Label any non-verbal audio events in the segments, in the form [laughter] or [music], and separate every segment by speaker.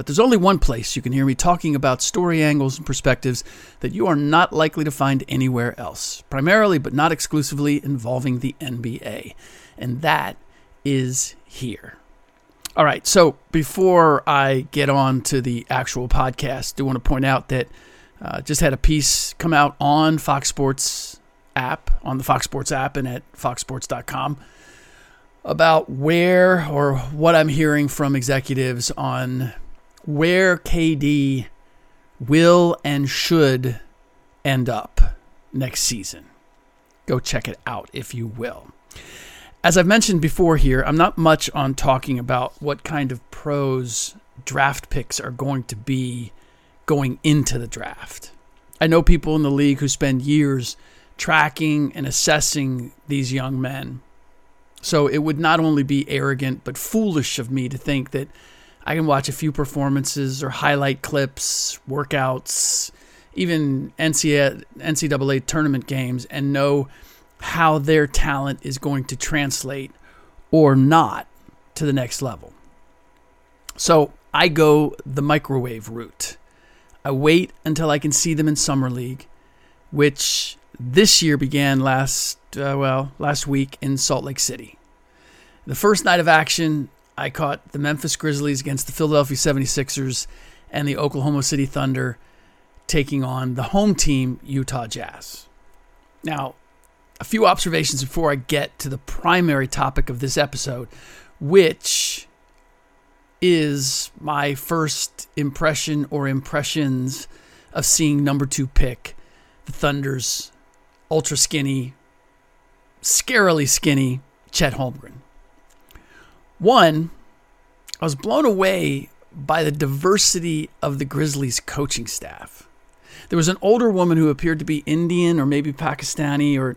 Speaker 1: But there's only one place you can hear me talking about story angles and perspectives that you are not likely to find anywhere else, primarily but not exclusively involving the NBA. And that is here. All right, so before I get on to the actual podcast, I do want to point out that uh, just had a piece come out on Fox Sports app, on the Fox Sports app, and at foxsports.com about where or what I'm hearing from executives on where KD will and should end up next season. Go check it out if you will. As I've mentioned before here, I'm not much on talking about what kind of pros draft picks are going to be going into the draft. I know people in the league who spend years tracking and assessing these young men. So it would not only be arrogant, but foolish of me to think that I can watch a few performances or highlight clips, workouts, even NCAA tournament games, and know how their talent is going to translate or not to the next level. So I go the microwave route. I wait until I can see them in summer league, which this year began last uh, well last week in Salt Lake City. The first night of action, I caught the Memphis Grizzlies against the Philadelphia 76ers and the Oklahoma City Thunder taking on the home team Utah Jazz. Now, a few observations before I get to the primary topic of this episode, which is my first impression or impressions of seeing number two pick, the Thunder's ultra skinny, scarily skinny Chet Holmgren. One, I was blown away by the diversity of the Grizzlies coaching staff. There was an older woman who appeared to be Indian or maybe Pakistani or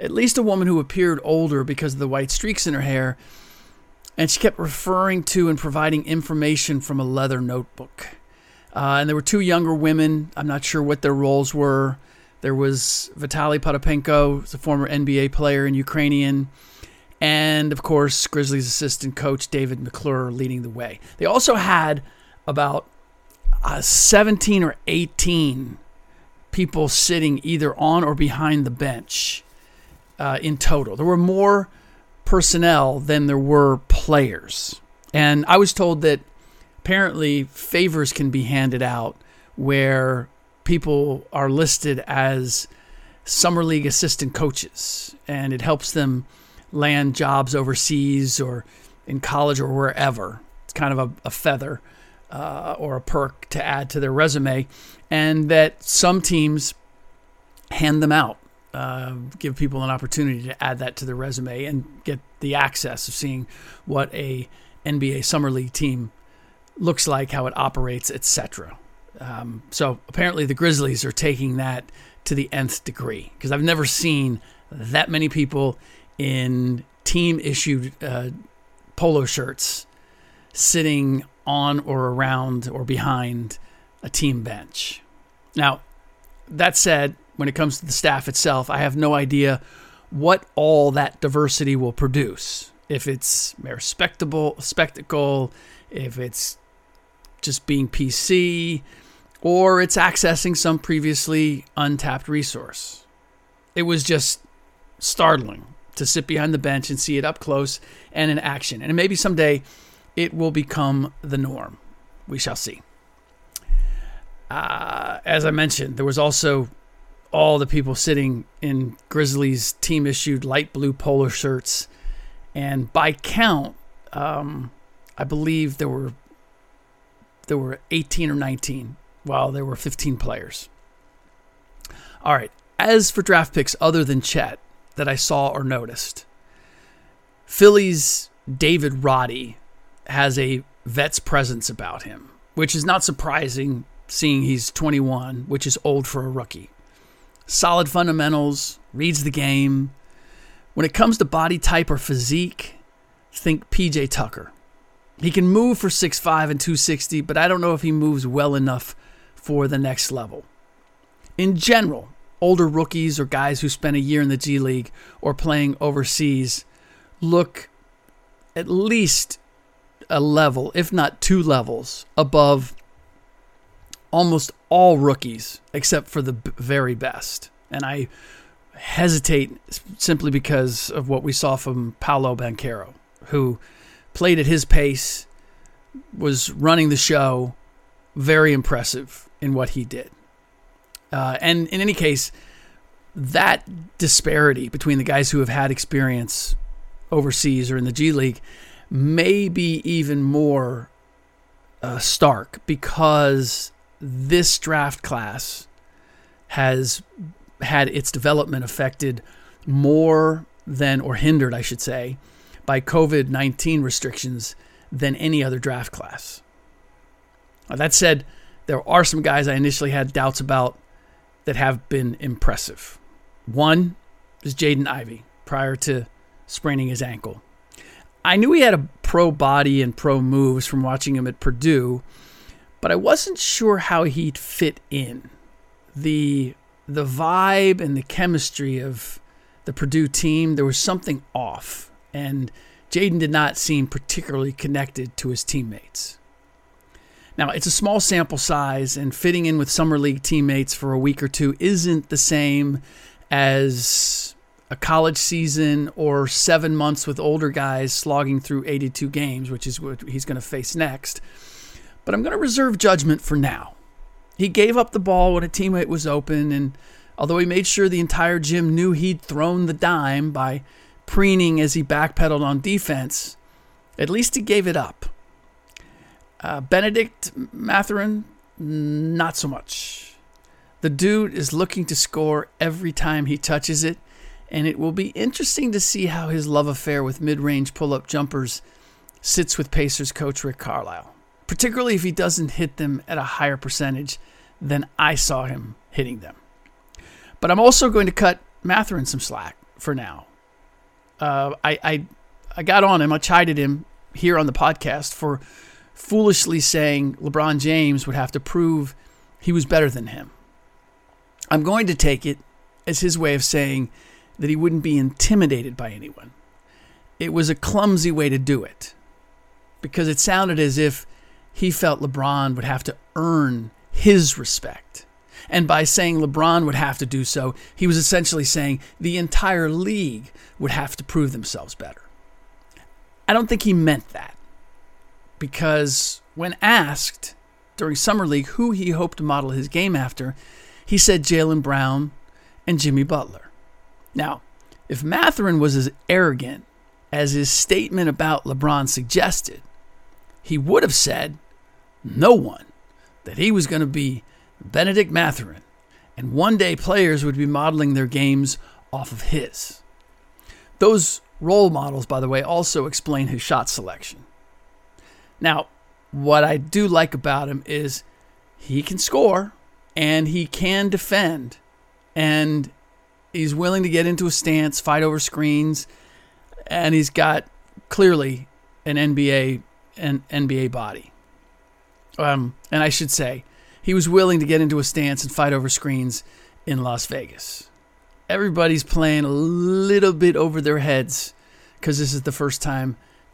Speaker 1: at least a woman who appeared older because of the white streaks in her hair. And she kept referring to and providing information from a leather notebook. Uh, and there were two younger women. I'm not sure what their roles were. There was Vitaly Potapenko, who's a former NBA player and Ukrainian. And of course, Grizzlies assistant coach David McClure leading the way. They also had about uh, 17 or 18 people sitting either on or behind the bench uh, in total. There were more personnel than there were players. And I was told that apparently favors can be handed out where people are listed as summer league assistant coaches and it helps them land jobs overseas or in college or wherever. It's kind of a, a feather uh, or a perk to add to their resume, and that some teams hand them out, uh, give people an opportunity to add that to their resume and get the access of seeing what a NBA summer league team looks like, how it operates, etc. Um, so apparently the Grizzlies are taking that to the nth degree because I've never seen that many people in team issued uh, polo shirts sitting on or around or behind a team bench. Now, that said, when it comes to the staff itself, I have no idea what all that diversity will produce. If it's mere spectacle, spectacle, if it's just being PC, or it's accessing some previously untapped resource. It was just startling to sit behind the bench and see it up close and in action. And maybe someday it will become the norm. We shall see. Uh, as I mentioned, there was also all the people sitting in Grizzlies team issued light blue polo shirts. And by count, um, I believe there were there were 18 or 19 while there were 15 players. All right. As for draft picks other than Chet that I saw or noticed, Philly's David Roddy has a vet's presence about him, which is not surprising seeing he's 21, which is old for a rookie. Solid fundamentals, reads the game. When it comes to body type or physique, think PJ Tucker. He can move for 6'5 and 260, but I don't know if he moves well enough for the next level. In general, older rookies or guys who spent a year in the G League or playing overseas look at least a level, if not two levels, above almost all rookies except for the very best. And I hesitate simply because of what we saw from Paolo Banchero, who played at his pace, was running the show, very impressive in what he did. Uh, and in any case, that disparity between the guys who have had experience overseas or in the G League may be even more uh, stark because this draft class has had its development affected more than, or hindered, I should say, by COVID 19 restrictions than any other draft class. Now, that said, there are some guys I initially had doubts about that have been impressive. One is Jaden Ivey prior to spraining his ankle. I knew he had a pro body and pro moves from watching him at Purdue, but I wasn't sure how he'd fit in. The the vibe and the chemistry of the Purdue team, there was something off, and Jaden did not seem particularly connected to his teammates. Now, it's a small sample size, and fitting in with Summer League teammates for a week or two isn't the same as a college season or seven months with older guys slogging through 82 games, which is what he's going to face next. But I'm going to reserve judgment for now. He gave up the ball when a teammate was open, and although he made sure the entire gym knew he'd thrown the dime by preening as he backpedaled on defense, at least he gave it up. Uh, Bennedict Mathurin, not so much. The dude is looking to score every time he touches it, and it will be interesting to see how his love affair with mid range pull up jumpers sits with Pacers coach Rick Carlisle, particularly if he doesn't hit them at a higher percentage than I saw him hitting them. But I'm also going to cut Mathurin some slack for now. Uh, I, I, I got on him, I chided him here on the podcast for foolishly saying LeBron James would have to prove he was better than him. I'm going to take it as his way of saying that he wouldn't be intimidated by anyone. It was a clumsy way to do it because it sounded as if he felt LeBron would have to earn his respect. And by saying LeBron would have to do so, he was essentially saying the entire league would have to prove themselves better. I don't think he meant that because when asked during Summer League who he hoped to model his game after, he said Jaylen Brown and Jimmy Butler. Now, if Mathurin was as arrogant as his statement about LeBron suggested, he would have said no one that he was going to be Bennedict Mathurin, and one day players would be modeling their games off of his. Those role models, by the way, also explain his shot selection. Now, what I do like about him is he can score and he can defend and he's willing to get into a stance, fight over screens, and he's got clearly an NBA an NBA body. Um, and I should say, he was willing to get into a stance and fight over screens in Las Vegas. Everybody's playing a little bit over their heads because this is the first time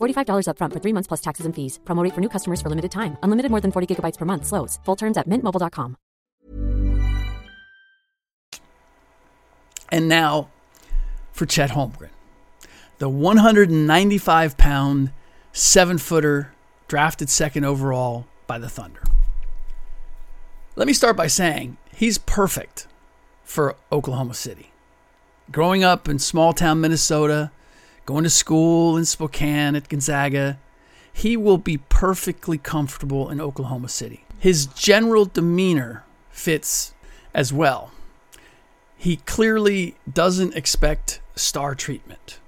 Speaker 2: $45 upfront for three months plus taxes and fees. Promo for new customers for limited time. Unlimited more than 40 gigabytes per month. Slows. Full terms at mintmobile.com.
Speaker 1: And now for Chet Holmgren, the 195 pound, seven footer, drafted second overall by the Thunder. Let me start by saying he's perfect for Oklahoma City. Growing up in small town Minnesota, going to school in Spokane at Gonzaga, he will be perfectly comfortable in Oklahoma City. His general demeanor fits as well. He clearly doesn't expect star treatment.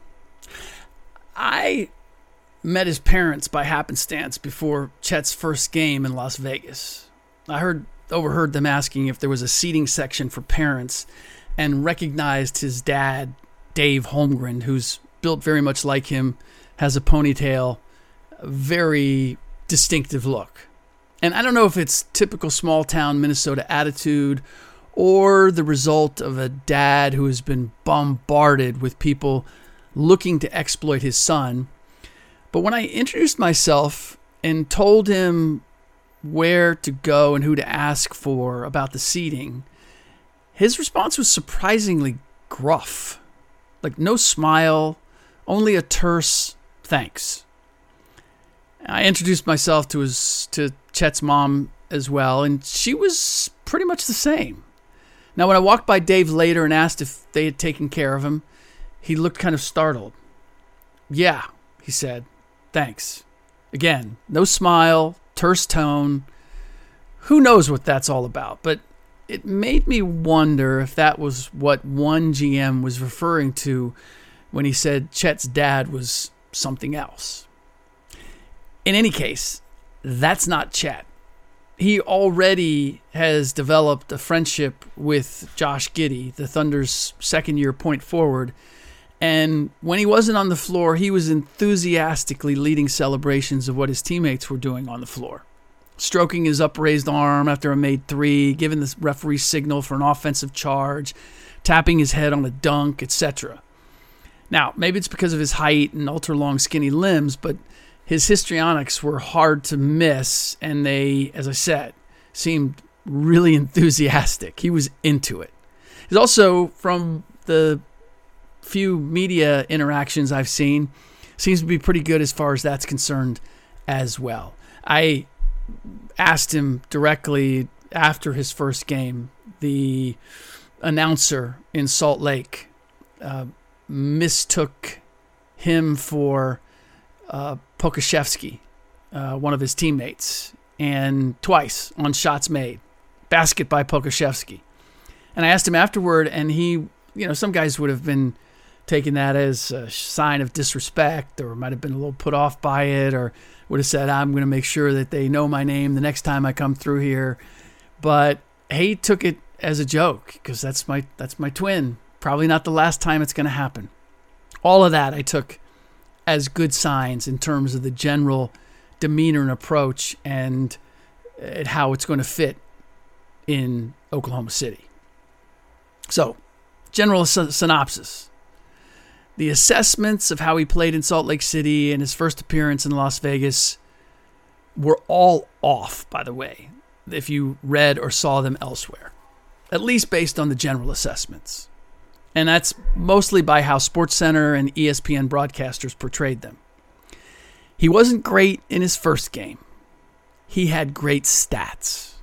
Speaker 1: I met his parents by happenstance before Chet's first game in Las Vegas. I heard overheard them asking if there was a seating section for parents and recognized his dad, Dave Holmgren, who's built very much like him, has a ponytail, very distinctive look. And I don't know if it's typical small town Minnesota attitude or the result of a dad who has been bombarded with people looking to exploit his son. But when I introduced myself and told him where to go and who to ask for about the seating, his response was surprisingly gruff. Like, no smile, only a terse thanks. I introduced myself to his to Chet's mom as well, and she was pretty much the same. Now, when I walked by Dave later and asked if they had taken care of him, he looked kind of startled. Yeah, he said. Thanks. Again, no smile, terse tone. Who knows what that's all about? But it made me wonder if that was what one GM was referring to when he said Chet's dad was something else. In any case, that's not Chet. He already has developed a friendship with Josh Giddey, the Thunder's second year point forward. And when he wasn't on the floor, he was enthusiastically leading celebrations of what his teammates were doing on the floor. Stroking his upraised arm after a made three, giving the referee signal for an offensive charge, tapping his head on a dunk, etc. Now, maybe it's because of his height and ultra long, skinny limbs, but his histrionics were hard to miss, and they, as I said, seemed really [laughs] enthusiastic. He was into it. He's also, from the few media interactions I've seen, seems to be pretty good as far as that's concerned as well. I asked him directly after his first game. The announcer in Salt Lake uh, mistook him for uh, Pokusevski, uh, one of his teammates, and twice on shots made, basket by Pokusevski. And I asked him afterward, and he, you know, some guys would have been taking that as a sign of disrespect or might have been a little put off by it or would have said, I'm going to make sure that they know my name the next time I come through here. But he took it as a joke because that's my that's my twin. Probably not the last time it's going to happen. All of that I took as good signs in terms of the general demeanor and approach and uh, how it's going to fit in Oklahoma City. So, general synopsis. The assessments of how he played in Salt Lake City and his first appearance in Las Vegas were all off, by the way, if you read or saw them elsewhere, at least based on the general assessments. And that's mostly by how SportsCenter and ESPN broadcasters portrayed them. He wasn't great in his first game. He had great stats.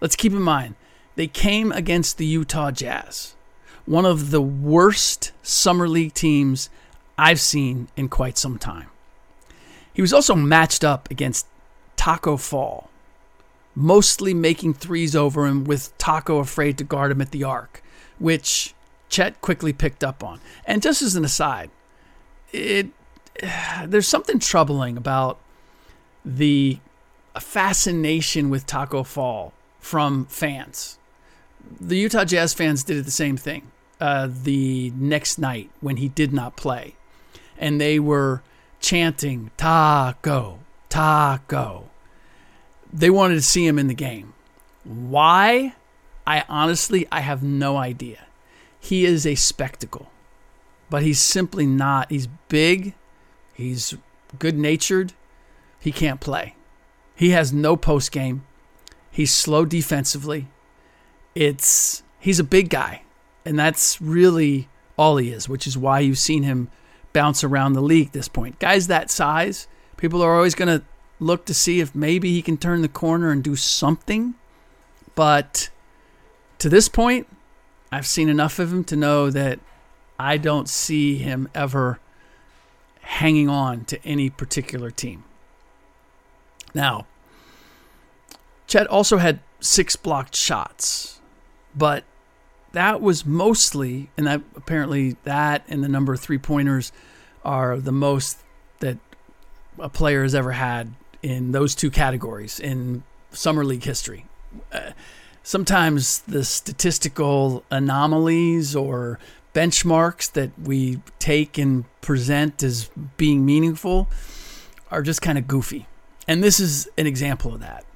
Speaker 1: Let's keep in mind, they came against the Utah Jazz one of the worst summer league teams I've seen in quite some time. He was also matched up against Taco Fall, mostly making threes over him with Taco afraid to guard him at the arc, which Chet quickly picked up on. And just as an aside, it [sighs] there's something troubling about the fascination with Taco Fall from fans. The Utah Jazz fans did the same thing uh, the next night when he did not play. And they were chanting, Taco, Taco. They wanted to see him in the game. Why? I honestly, I have no idea. He is a spectacle, but he's simply not. He's big, he's good natured, he can't play. He has no post game. He's slow defensively. It's he's a big guy, and that's really all he is, which is why you've seen him bounce around the league this point. Guys that size, people are always going to look to see if maybe he can turn the corner and do something. But to this point, I've seen enough of him to know that I don't see him ever hanging on to any particular team. Now, Chet also had six blocked shots, but that was mostly, and that apparently that and the number of three pointers are the most that a player has ever had in those two categories in summer league history. Uh, sometimes the statistical anomalies or benchmarks that we take and present as being meaningful are just kind of goofy. And this is an example of that.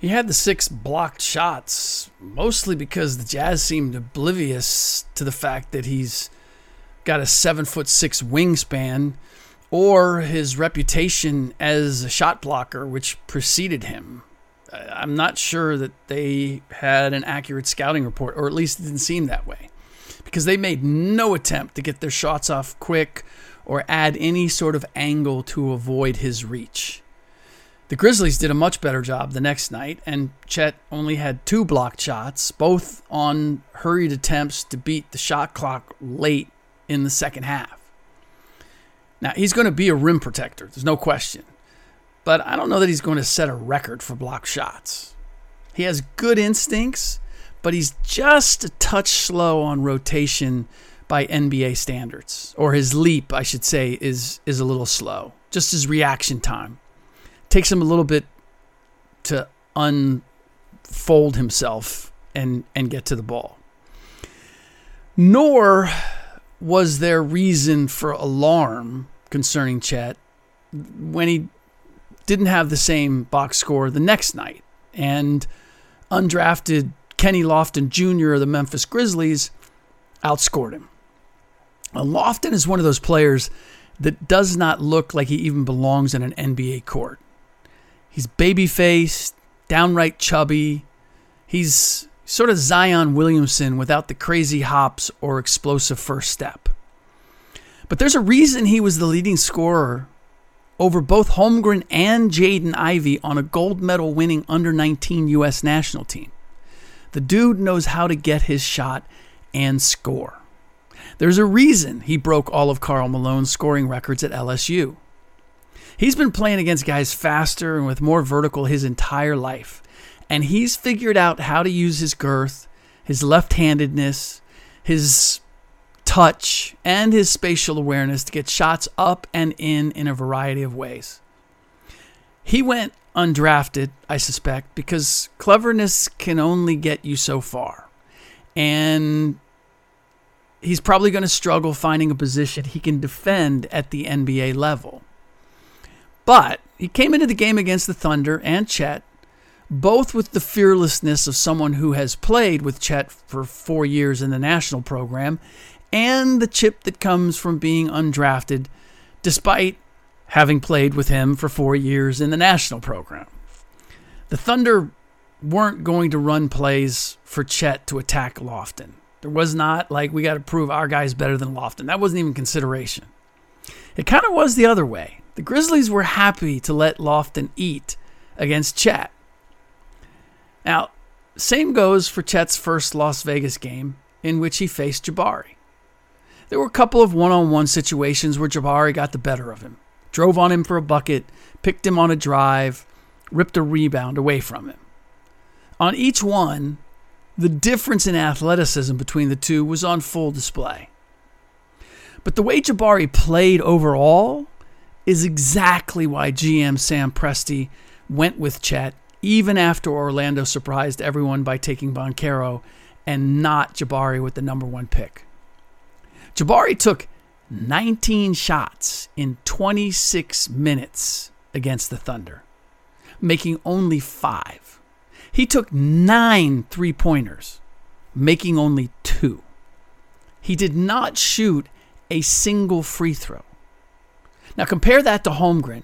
Speaker 1: He had the six blocked shots mostly because the Jazz seemed oblivious to the fact that he's got a seven foot six wingspan or his reputation as a shot blocker, which preceded him. I'm not sure that they had an accurate scouting report, or at least it didn't seem that way, because they made no attempt to get their shots off quick or add any sort of angle to avoid his reach. The Grizzlies did a much better job the next night, and Chet only had two blocked shots, both on hurried attempts to beat the shot clock late in the second half. Now, he's going to be a rim protector, there's no question but I don't know that he's going to set a record for block shots. He has good instincts, but he's just a touch slow on rotation by NBA standards, or his leap, I should say, is is a little slow. Just his reaction time takes him a little bit to unfold himself and and get to the ball. Nor was there reason for alarm concerning Chet when he didn't have the same box score the next night. And undrafted Kenny Lofton Jr. of the Memphis Grizzlies outscored him. Now, Lofton is one of those players that does not look like he even belongs in an NBA court. He's baby faced, downright chubby. He's sort of Zion Williamson without the crazy hops or explosive first step. But there's a reason he was the leading scorer over both Holmgren and Jaden Ivey on a gold medal winning under 19 U.S. national team. The dude knows how to get his shot and score. There's a reason he broke all of Karl Malone's scoring records at LSU. He's been playing against guys faster and with more vertical his entire life, and he's figured out how to use his girth, his left handedness, his touch, and his spatial awareness to get shots up and in in a variety of ways. He went undrafted, I suspect, because cleverness can only get you so far. And he's probably going to struggle finding a position he can defend at the NBA level. But he came into the game against the Thunder and Chet, both with the fearlessness of someone who has played with Chet for four years in the national program and the chip that comes from being undrafted, despite having played with him for four years in the national program. The Thunder weren't going to run plays for Chet to attack Lofton. There was not like we got to prove our guy's better than Lofton. That wasn't even consideration. It kind of was the other way. The Grizzlies were happy to let Lofton eat against Chet. Now, same goes for Chet's first Las Vegas game in which he faced Jabari. There were a couple of one on one situations where Jabari got the better of him, drove on him for a bucket, picked him on a drive, ripped a rebound away from him. On each one, the difference in athleticism between the two was on full display. But the way Jabari played overall is exactly why GM Sam Presti went with Chet even after Orlando surprised everyone by taking Banchero and not Jabari with the number one pick. Jabari took 19 shots in 26 minutes against the Thunder, making only five. He took nine three pointers, making only two. He did not shoot a single free throw. Now compare that to Holmgren,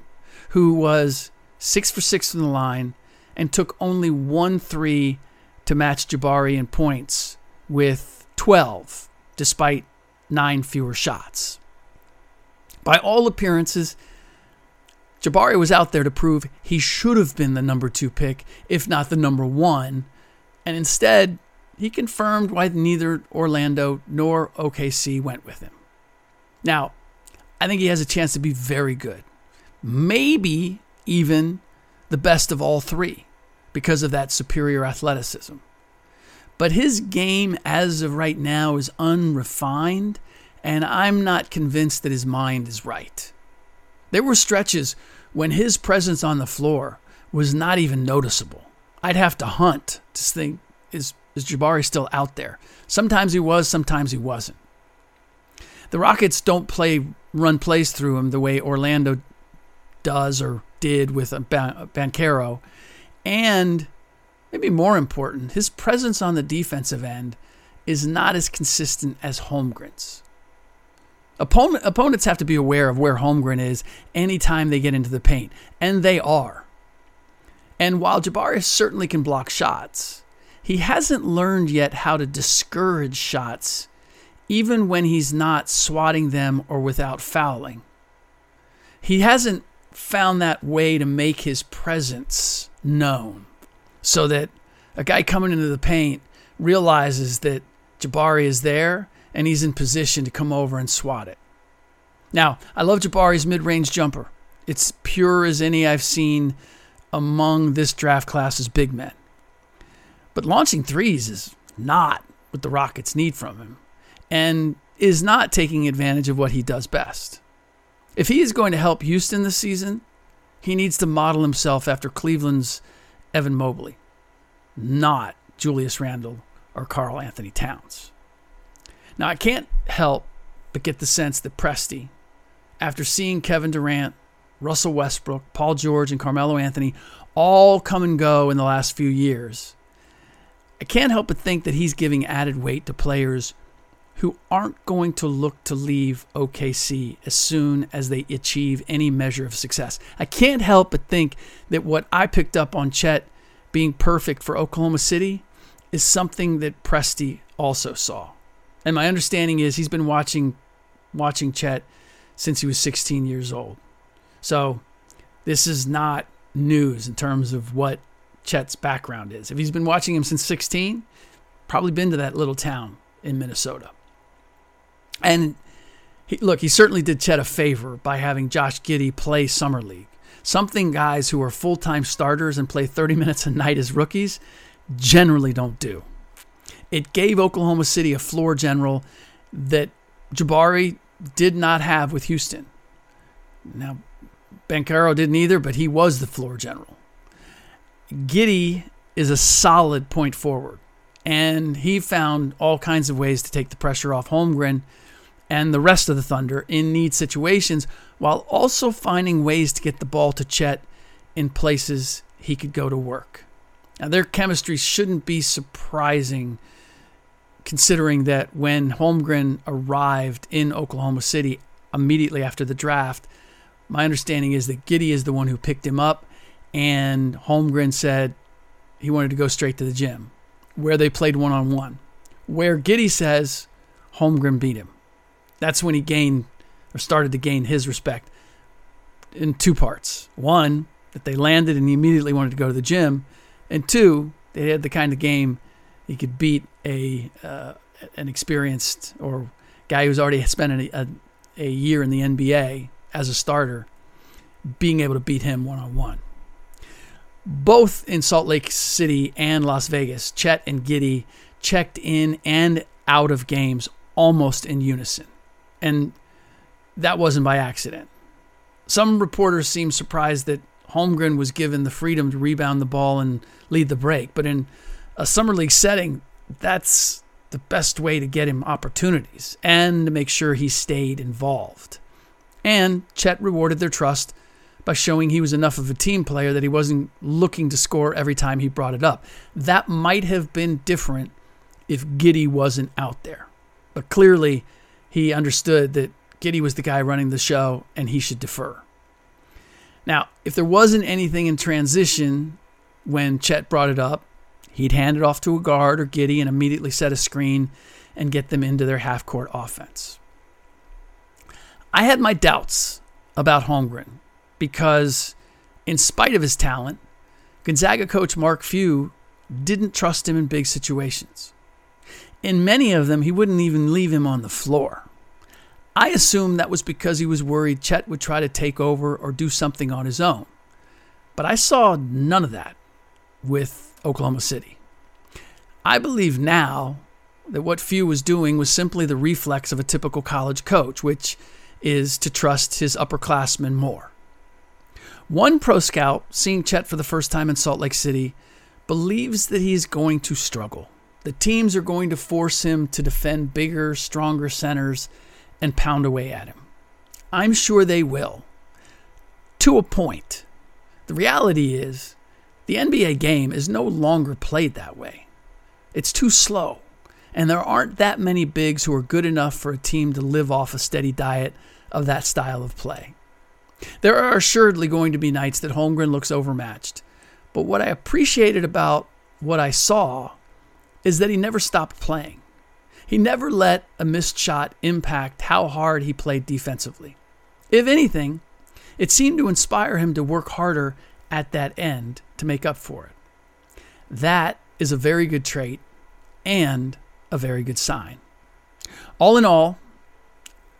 Speaker 1: who was six for six from the line and took only one three to match Jabari in points with 12, despite nine fewer shots. By all appearances, Jabari was out there to prove he should have been the number two pick, if not the number one, and instead, he confirmed why neither Orlando nor OKC went with him. Now, I think he has a chance to be very good. Maybe even the best of all three because of that superior athleticism. But his game as of right now is unrefined, and I'm not convinced that his mind is right. There were stretches when his presence on the floor was not even noticeable. I'd have to hunt to think is is Jabari still out there? Sometimes he was, sometimes he wasn't. The Rockets don't play run plays through him the way Orlando does or did with Banchero. And maybe more important, his presence on the defensive end is not as consistent as Holmgren's. Opponent, opponents have to be aware of where Holmgren is anytime they get into the paint, and they are. And while Jabari certainly can block shots, he hasn't learned yet how to discourage shots, even when he's not swatting them or without fouling. He hasn't found that way to make his presence known so that a guy coming into the paint realizes that Jabari is there and he's in position to come over and swat it. Now, I love Jabari's mid range jumper. It's pure as any I've seen among this draft class's big men. But launching threes is not what the Rockets need from him and is not taking advantage of what he does best. If he is going to help Houston this season, he needs to model himself after Cleveland's Evan Mobley, not Julius Randle or Karl-Anthony Towns. Now, I can't help but get the sense that Presti, after seeing Kevin Durant, Russell Westbrook, Paul George, and Carmelo Anthony all come and go in the last few years, I can't help but think that he's giving added weight to players who aren't going to look to leave OKC as soon as they achieve any measure of success. I can't help but think that what I picked up on Chet being perfect for Oklahoma City is something that Presti also saw. And my understanding is he's been watching watching Chet since he was 16 years old. So this is not news in terms of what Chet's background is. If he's been watching him since 16, probably been to that little town in Minnesota. And he, look, he certainly did Chet a favor by having Josh Giddey play Summer League. Something guys who are full time starters and play 30 minutes a night as rookies generally don't do. It gave Oklahoma City a floor general that Jabari did not have with Houston. Now, Banchero didn't either, but he was the floor general. Giddey is a solid point forward, and he found all kinds of ways to take the pressure off Holmgren and the rest of the Thunder in need situations while also finding ways to get the ball to Chet in places he could go to work. Now, their chemistry shouldn't be surprising considering that when Holmgren arrived in Oklahoma City immediately after the draft, my understanding is that Giddey is the one who picked him up, and Holmgren said he wanted to go straight to the gym, where they played one on one. Where Giddey says Holmgren beat him that's when he gained or started to gain his respect in two parts. One, that they landed and he immediately wanted to go to the gym, and two, they had the kind of game he could beat a uh, an experienced or guy who's already spent a, a, a year in the NBA as a starter, being able to beat him one on one. Both in Salt Lake City and Las Vegas, Chet and Giddey checked in and out of games almost in unison. And that wasn't by accident. Some reporters seemed surprised that Holmgren was given the freedom to rebound the ball and lead the break, but in a summer league setting, that's the best way to get him opportunities and to make sure he stayed involved. And Chet rewarded their trust by showing he was enough of a team player that he wasn't looking to score every time he brought it up. That might have been different if Giddey wasn't out there. But clearly, he understood that Giddey was the guy running the show and he should defer. Now, if there wasn't anything in transition when Chet brought it up, he'd hand it off to a guard or Giddey and immediately set a screen and get them into their half court offense. I had my doubts about Holmgren because, in spite of his talent, Gonzaga coach Mark Few didn't trust him in big situations. In many of them, he wouldn't even leave him on the floor. I assumed that was because he was worried Chet would try to take over or do something on his own. But I saw none of that with Oklahoma City. I believe now that what Few was doing was simply the reflex of a typical college coach, which is to trust his upperclassmen more. One pro scout, seeing Chet for the first time in Salt Lake City, believes that he is going to struggle. The teams are going to force him to defend bigger, stronger centers and pound away at him. I'm sure they will. To a point. The reality is, the NBA game is no longer played that way. It's too slow, and there aren't that many bigs who are good enough for a team to live off a steady diet of that style of play. There are assuredly going to be nights that Holmgren looks overmatched. But what I appreciated about what I saw is that he never stopped playing. He never let a missed shot impact how hard he played defensively. If anything, it seemed to inspire him to work harder at that end to make up for it. That is a very good trait and a very good sign. All in all,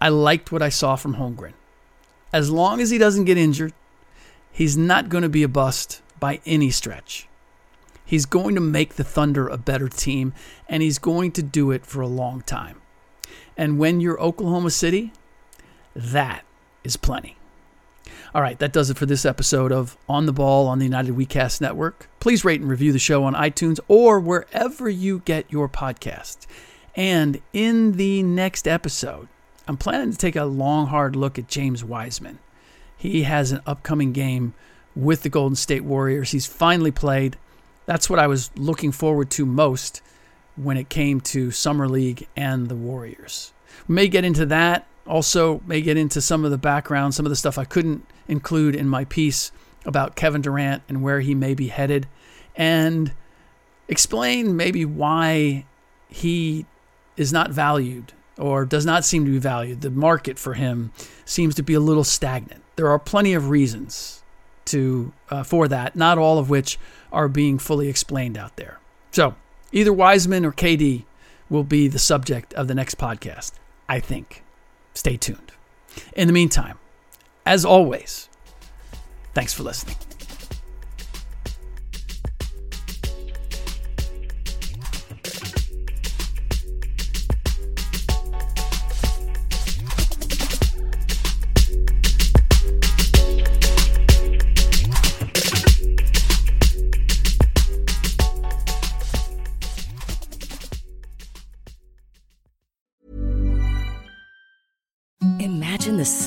Speaker 1: I liked what I saw from Holmgren as long as he doesn't get injured, he's not going to be a bust by any stretch. He's going to make the Thunder a better team, and he's going to do it for a long time. And when you're Oklahoma City, that is plenty. All right, that does it for this episode of On the Ball on the United WeCast Network. Please rate and review the show on iTunes or wherever you get your podcasts. And in the next episode, I'm planning to take a long, hard look at James Wiseman. He has an upcoming game with the Golden State Warriors. He's finally played. That's what I was looking forward to most when it came to Summer League and the Warriors. We may get into that. Also, may get into some of the background, some of the stuff I couldn't include in my piece about Kevin Durant and where he may be headed, and explain maybe why he is not valued or does not seem to be valued. The market for him seems to be a little stagnant. There are plenty of reasons to uh, for that, not all of which are being fully explained out there. So, either Wiseman or KD will be the subject of the next podcast, I think. Stay tuned. In the meantime, as always, thanks for listening.